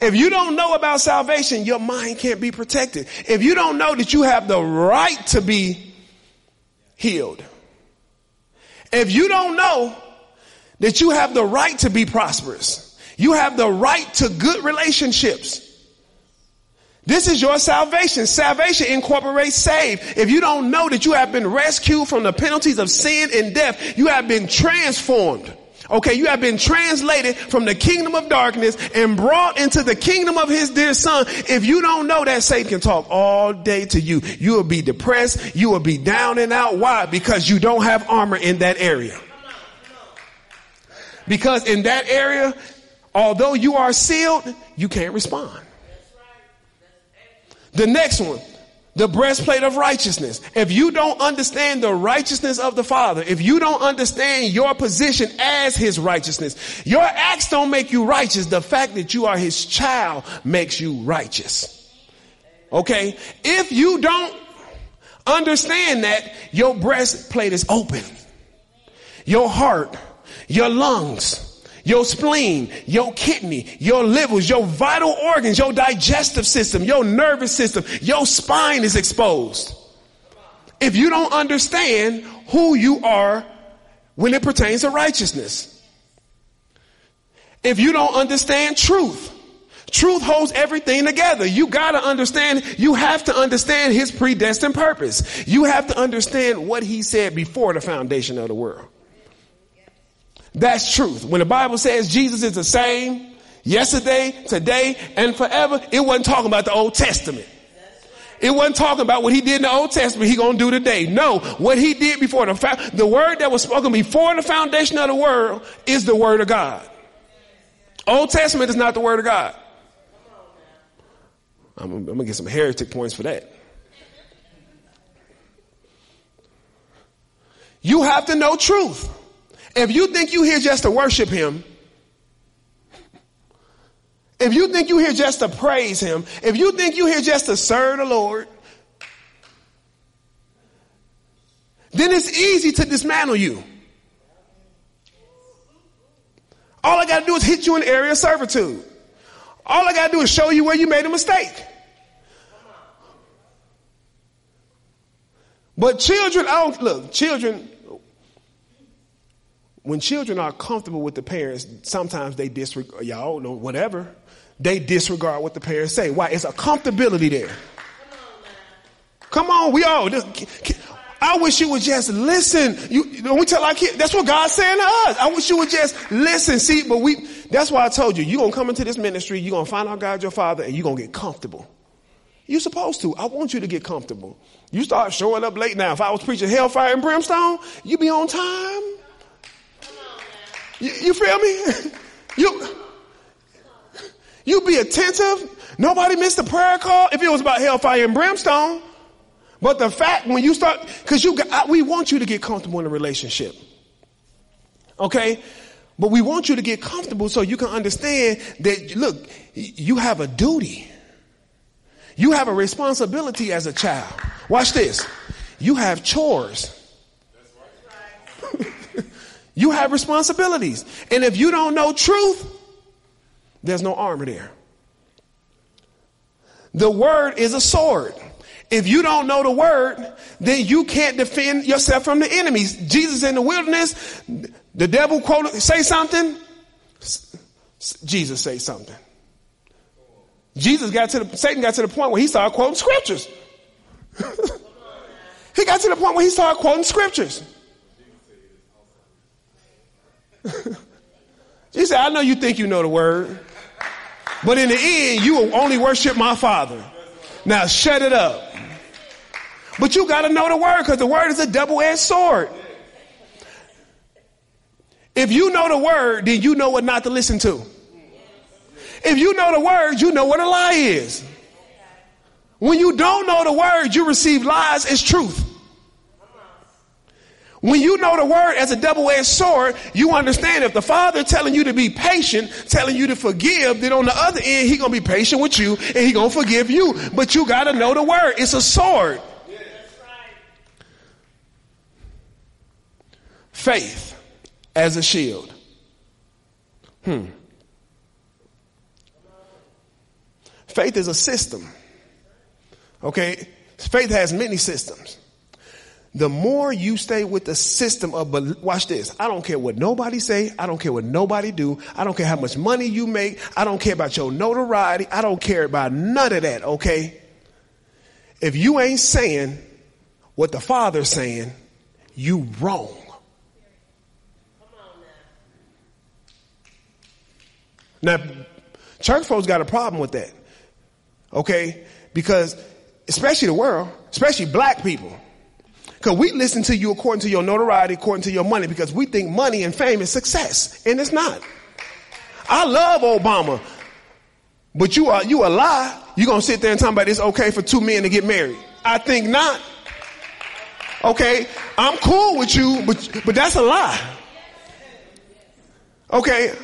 If you don't know about salvation, your mind can't be protected. If you don't know that you have the right to be healed, if you don't know that you have the right to be prosperous, you have the right to good relationships. This is your salvation. Salvation incorporates save. If you don't know that you have been rescued from the penalties of sin and death, you have been transformed. Okay, you have been translated from the kingdom of darkness and brought into the kingdom of his dear son. If you don't know that Satan can talk all day to you, you will be depressed. You will be down and out. Why? Because you don't have armor in that area. Because in that area, although you are sealed, you can't respond. The next one, the breastplate of righteousness. If you don't understand the righteousness of the Father, if you don't understand your position as His righteousness, your acts don't make you righteous. The fact that you are His child makes you righteous. Okay? If you don't understand that, your breastplate is open. Your heart, your lungs, your spleen, your kidney, your livers, your vital organs, your digestive system, your nervous system, your spine is exposed. If you don't understand who you are when it pertains to righteousness. If you don't understand truth, truth holds everything together. You gotta understand, you have to understand his predestined purpose. You have to understand what he said before the foundation of the world. That's truth. When the Bible says Jesus is the same yesterday, today, and forever, it wasn't talking about the Old Testament. It wasn't talking about what he did in the Old Testament, he gonna do today. No, what he did before the fa- the word that was spoken before the foundation of the world is the word of God. Old Testament is not the word of God. I'm, I'm gonna get some heretic points for that. You have to know truth. If you think you're here just to worship him, if you think you're here just to praise him, if you think you're here just to serve the Lord, then it's easy to dismantle you. All I got to do is hit you in the area of servitude. All I got to do is show you where you made a mistake. But children, I don't look, children, when children are comfortable with the parents, sometimes they disregard, y'all know, whatever, they disregard what the parents say. Why? It's a comfortability there. Come on, man. Come on, we all. I wish you would just listen. You, know, we tell our kids, that's what God's saying to us. I wish you would just listen. See, but we, that's why I told you, you're going to come into this ministry, you're going to find out God your father, and you're going to get comfortable. You're supposed to. I want you to get comfortable. You start showing up late now. If I was preaching hellfire and brimstone, you'd be on time. You, you feel me? you, you be attentive. Nobody missed a prayer call if it was about hellfire and brimstone. But the fact when you start, cause you got, we want you to get comfortable in a relationship. Okay? But we want you to get comfortable so you can understand that, look, you have a duty. You have a responsibility as a child. Watch this. You have chores. You have responsibilities. And if you don't know truth, there's no armor there. The word is a sword. If you don't know the word, then you can't defend yourself from the enemies. Jesus in the wilderness, the devil quoted, say something. Jesus say something. Jesus got to the, Satan got to the point where he started quoting scriptures. he got to the point where he started quoting scriptures. he said, I know you think you know the word, but in the end, you will only worship my father. Now shut it up. But you got to know the word because the word is a double edged sword. If you know the word, then you know what not to listen to. If you know the word, you know what a lie is. When you don't know the word, you receive lies as truth. When you know the word as a double-edged sword, you understand if the father telling you to be patient, telling you to forgive, then on the other end, he gonna be patient with you and he gonna forgive you. But you gotta know the word. It's a sword. Faith as a shield. Hmm. Faith is a system. Okay? Faith has many systems. The more you stay with the system of, watch this. I don't care what nobody say. I don't care what nobody do. I don't care how much money you make. I don't care about your notoriety. I don't care about none of that. Okay? If you ain't saying what the Father's saying, you wrong. Now, church folks got a problem with that. Okay? Because, especially the world, especially black people, because we listen to you according to your notoriety, according to your money, because we think money and fame is success. And it's not. I love Obama, but you are, you a lie. You're gonna sit there and talk about it's okay for two men to get married. I think not. Okay? I'm cool with you, but, but that's a lie. Okay?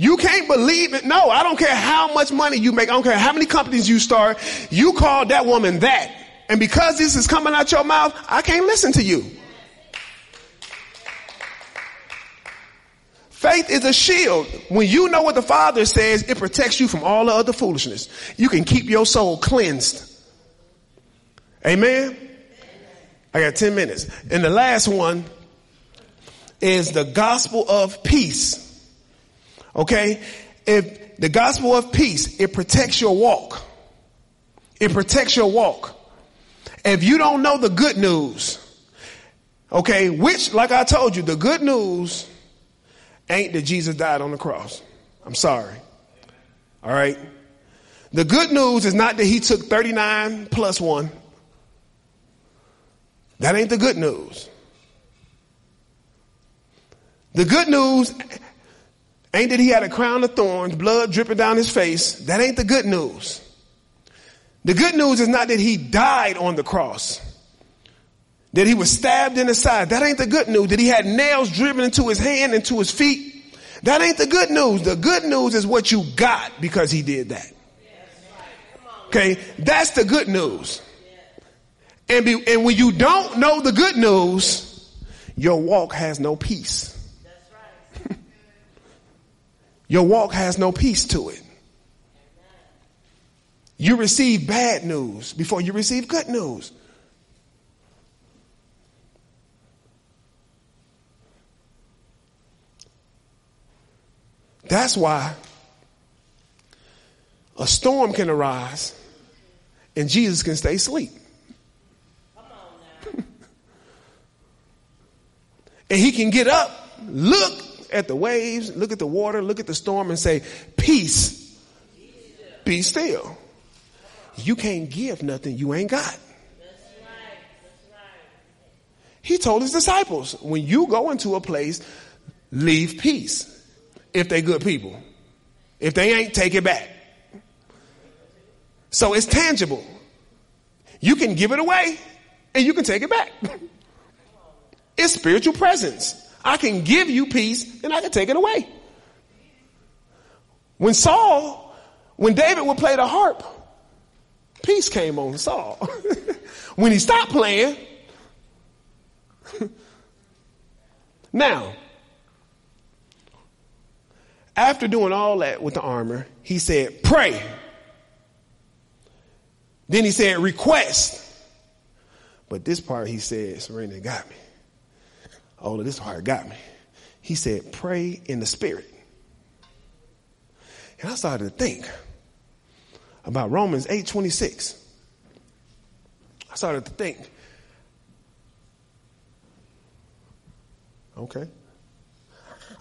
You can't believe it. No, I don't care how much money you make. I don't care how many companies you start. You call that woman that. And because this is coming out your mouth, I can't listen to you. Faith is a shield. When you know what the Father says, it protects you from all the other foolishness. You can keep your soul cleansed. Amen? I got 10 minutes. And the last one is the gospel of peace. Okay? If the gospel of peace, it protects your walk. It protects your walk. If you don't know the good news, Okay, which, like I told you, the good news ain't that Jesus died on the cross. I'm sorry. All right. The good news is not that he took 39 plus one. That ain't the good news. The good news ain't that he had a crown of thorns, blood dripping down his face. That ain't the good news. The good news is not that he died on the cross. That he was stabbed in the side. That ain't the good news. That he had nails driven into his hand and to his feet. That ain't the good news. The good news is what you got because he did that. Okay. That's the good news. And, be, and when you don't know the good news, your walk has no peace. Your walk has no peace to it. You receive bad news before you receive good news. That's why a storm can arise and Jesus can stay asleep. and he can get up, look at the waves, look at the water, look at the storm, and say, Peace, be still. You can't give nothing you ain't got. He told his disciples, when you go into a place, leave peace if they good people. If they ain't, take it back. So it's tangible. You can give it away and you can take it back. it's spiritual presence. I can give you peace and I can take it away. When Saul, when David would play the harp, peace came on Saul. when he stopped playing, now, after doing all that with the armor, he said, pray. Then he said, request. But this part he said, Serena got me. Of this part got me. He said, pray in the spirit. And I started to think about Romans 8 26. I started to think, okay.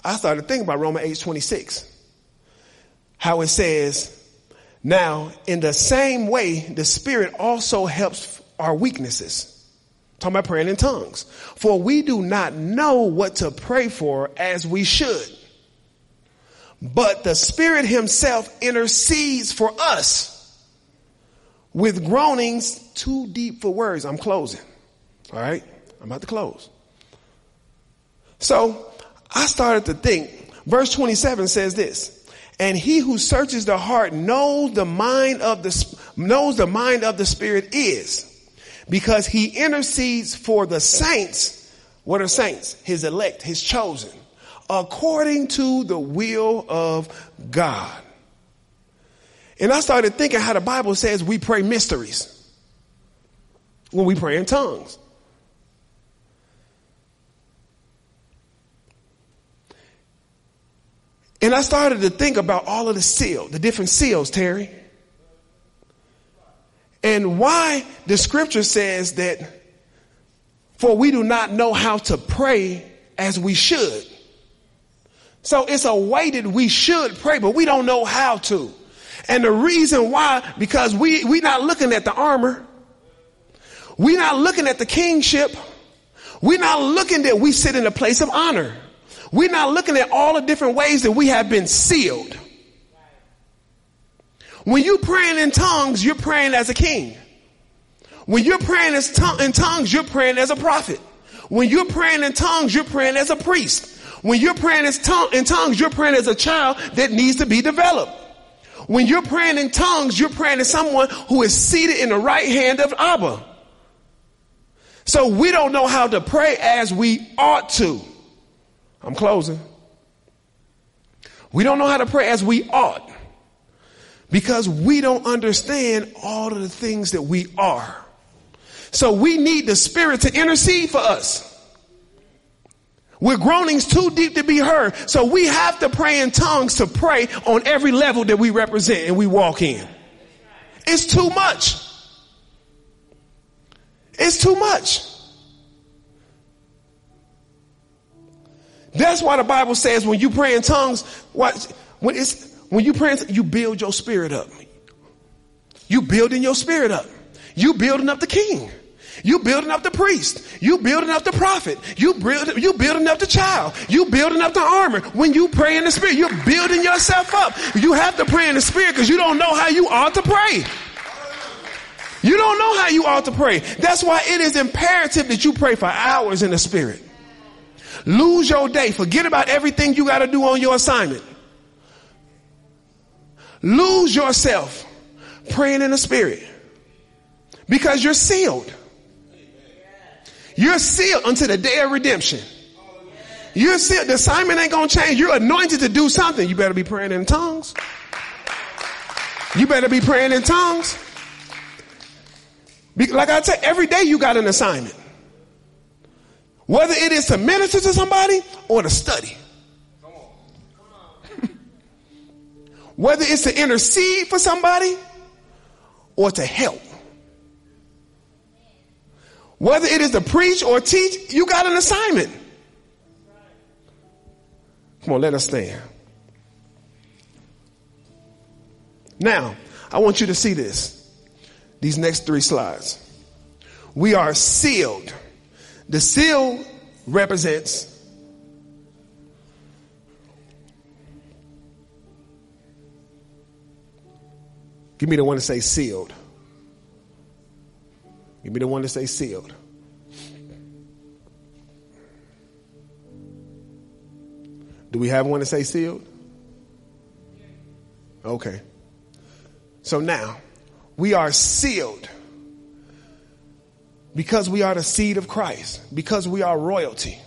I started to think about Romans 8 26. How it says, now in the same way, the Spirit also helps our weaknesses. Talking about praying in tongues. For we do not know what to pray for as we should. But the Spirit Himself intercedes for us with groanings too deep for words. I'm closing. All right? I'm about to close. So I started to think, verse 27 says this, and he who searches the heart knows the mind of the, knows the mind of the spirit is because he intercedes for the saints. What are saints? His elect, his chosen, according to the will of God. And I started thinking how the Bible says we pray mysteries when we pray in tongues. And I started to think about all of the seals, the different seals, Terry. And why the scripture says that, for we do not know how to pray as we should. So it's a way that we should pray, but we don't know how to. And the reason why, because we, we're not looking at the armor. We're not looking at the kingship. We're not looking that we sit in a place of honor. We're not looking at all the different ways that we have been sealed. When you're praying in tongues, you're praying as a king. When you're praying in tongues, you're praying as a prophet. When you're praying in tongues, you're praying as a priest. When you're praying in tongues, you're praying as a child that needs to be developed. When you're praying in tongues, you're praying as someone who is seated in the right hand of Abba. So we don't know how to pray as we ought to. I'm closing. We don't know how to pray as we ought because we don't understand all of the things that we are. So we need the Spirit to intercede for us. We're groanings too deep to be heard. So we have to pray in tongues to pray on every level that we represent and we walk in. It's too much. It's too much. That's why the Bible says when you pray in tongues, what, when it's, when you pray, you build your spirit up. You building your spirit up. You building up the king. You building up the priest. You building up the prophet. You build, you building up the child. You building up the armor. When you pray in the spirit, you're building yourself up. You have to pray in the spirit because you don't know how you ought to pray. You don't know how you ought to pray. That's why it is imperative that you pray for hours in the spirit. Lose your day. Forget about everything you got to do on your assignment. Lose yourself praying in the spirit because you're sealed. You're sealed until the day of redemption. You're sealed. The assignment ain't going to change. You're anointed to do something. You better be praying in tongues. You better be praying in tongues. Like I said, every day you got an assignment. Whether it is to minister to somebody or to study. Whether it's to intercede for somebody or to help. Whether it is to preach or teach, you got an assignment. Come on, let us stand. Now, I want you to see this. These next three slides. We are sealed. The seal represents Give me the one to say sealed. Give me the one to say sealed. Do we have one to say sealed? Okay. So now, we are sealed because we are the seed of Christ, because we are royalty.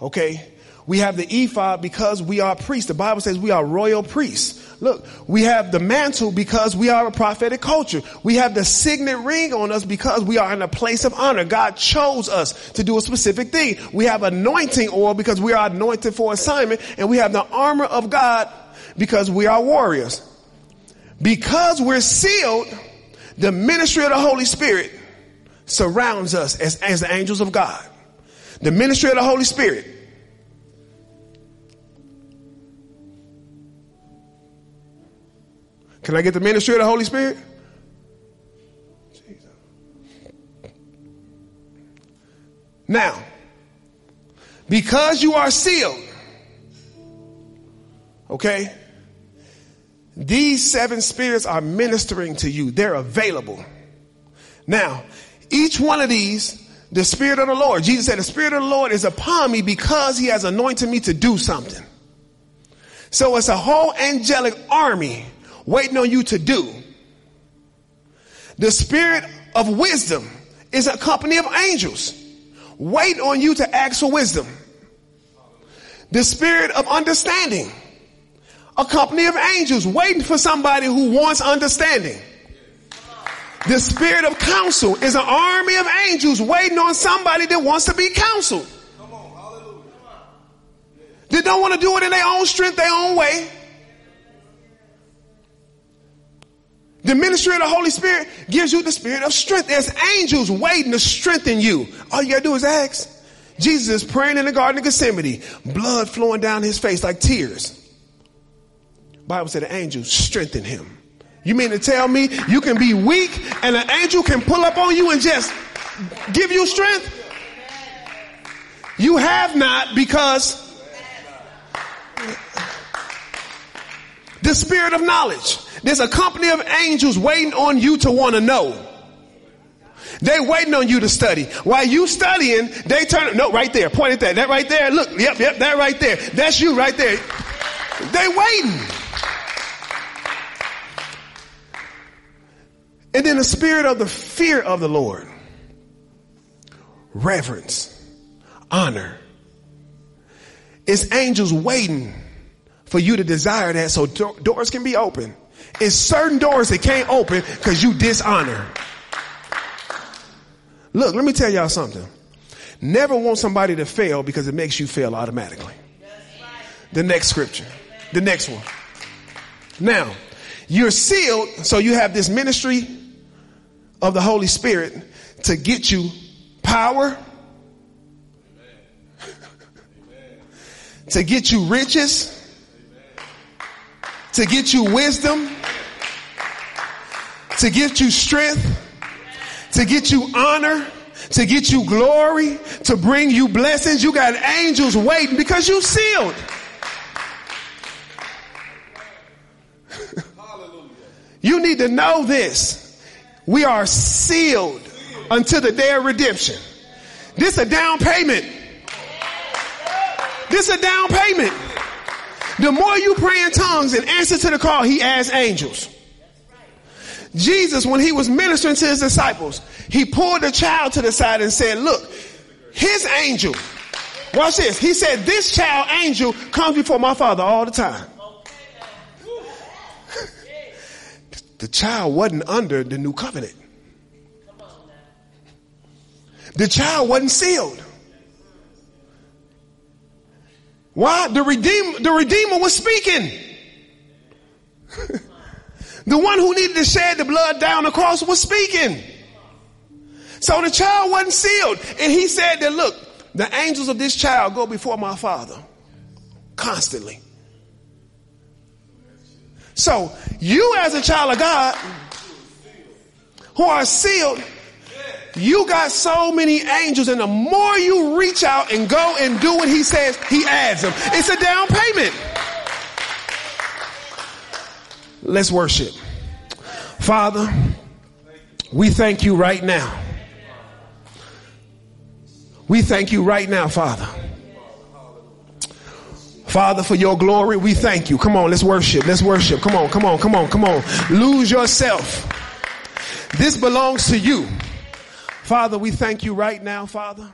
Okay? We have the ephod because we are priests. The Bible says we are royal priests. Look, we have the mantle because we are a prophetic culture. We have the signet ring on us because we are in a place of honor. God chose us to do a specific thing. We have anointing oil because we are anointed for assignment and we have the armor of God because we are warriors. Because we're sealed, the ministry of the Holy Spirit surrounds us as, as the angels of God. The ministry of the Holy Spirit Can I get the ministry of the Holy Spirit? Jesus. Now, because you are sealed, okay, these seven spirits are ministering to you. They're available. Now, each one of these, the Spirit of the Lord, Jesus said, the Spirit of the Lord is upon me because He has anointed me to do something. So it's a whole angelic army waiting on you to do. The spirit of wisdom is a company of angels waiting on you to ask for wisdom. The spirit of understanding, a company of angels waiting for somebody who wants understanding. The spirit of counsel is an army of angels waiting on somebody that wants to be counseled. They don't want to do it in their own strength, their own way. The ministry of the Holy Spirit gives you the spirit of strength. There's angels waiting to strengthen you. All you gotta do is ask. Jesus is praying in the Garden of Gethsemane, blood flowing down his face like tears. Bible said the angels strengthen him. You mean to tell me you can be weak and an angel can pull up on you and just give you strength? You have not because the spirit of knowledge. There's a company of angels waiting on you to want to know. They waiting on you to study. While you studying, they turn, no, right there, point at that, that right there, look, yep, yep, that right there. That's you right there. They waiting. And then the spirit of the fear of the Lord, reverence, honor. It's angels waiting for you to desire that so do- doors can be open. It's certain doors that can't open because you dishonor. Look, let me tell y'all something. Never want somebody to fail because it makes you fail automatically. The next scripture. The next one. Now, you're sealed, so you have this ministry of the Holy Spirit to get you power, to get you riches, to get you wisdom, to get you strength, to get you honor, to get you glory, to bring you blessings. You got angels waiting because you sealed. you need to know this. We are sealed until the day of redemption. This a down payment. This a down payment. The more you pray in tongues and answer to the call, he adds angels. Jesus, when he was ministering to his disciples, he pulled the child to the side and said, look, his angel, watch this. He said, this child angel comes before my father all the time. the child wasn't under the new covenant. The child wasn't sealed. Why? The Redeemer, the Redeemer was speaking. the one who needed to shed the blood down the cross was speaking. So the child wasn't sealed. And he said that, look, the angels of this child go before my father constantly. So you as a child of God who are sealed, you got so many angels, and the more you reach out and go and do what he says, he adds them. It's a down payment. Let's worship. Father, we thank you right now. We thank you right now, Father. Father, for your glory, we thank you. Come on, let's worship. Let's worship. Come on, come on, come on, come on. Lose yourself. This belongs to you. Father, we thank you right now, Father.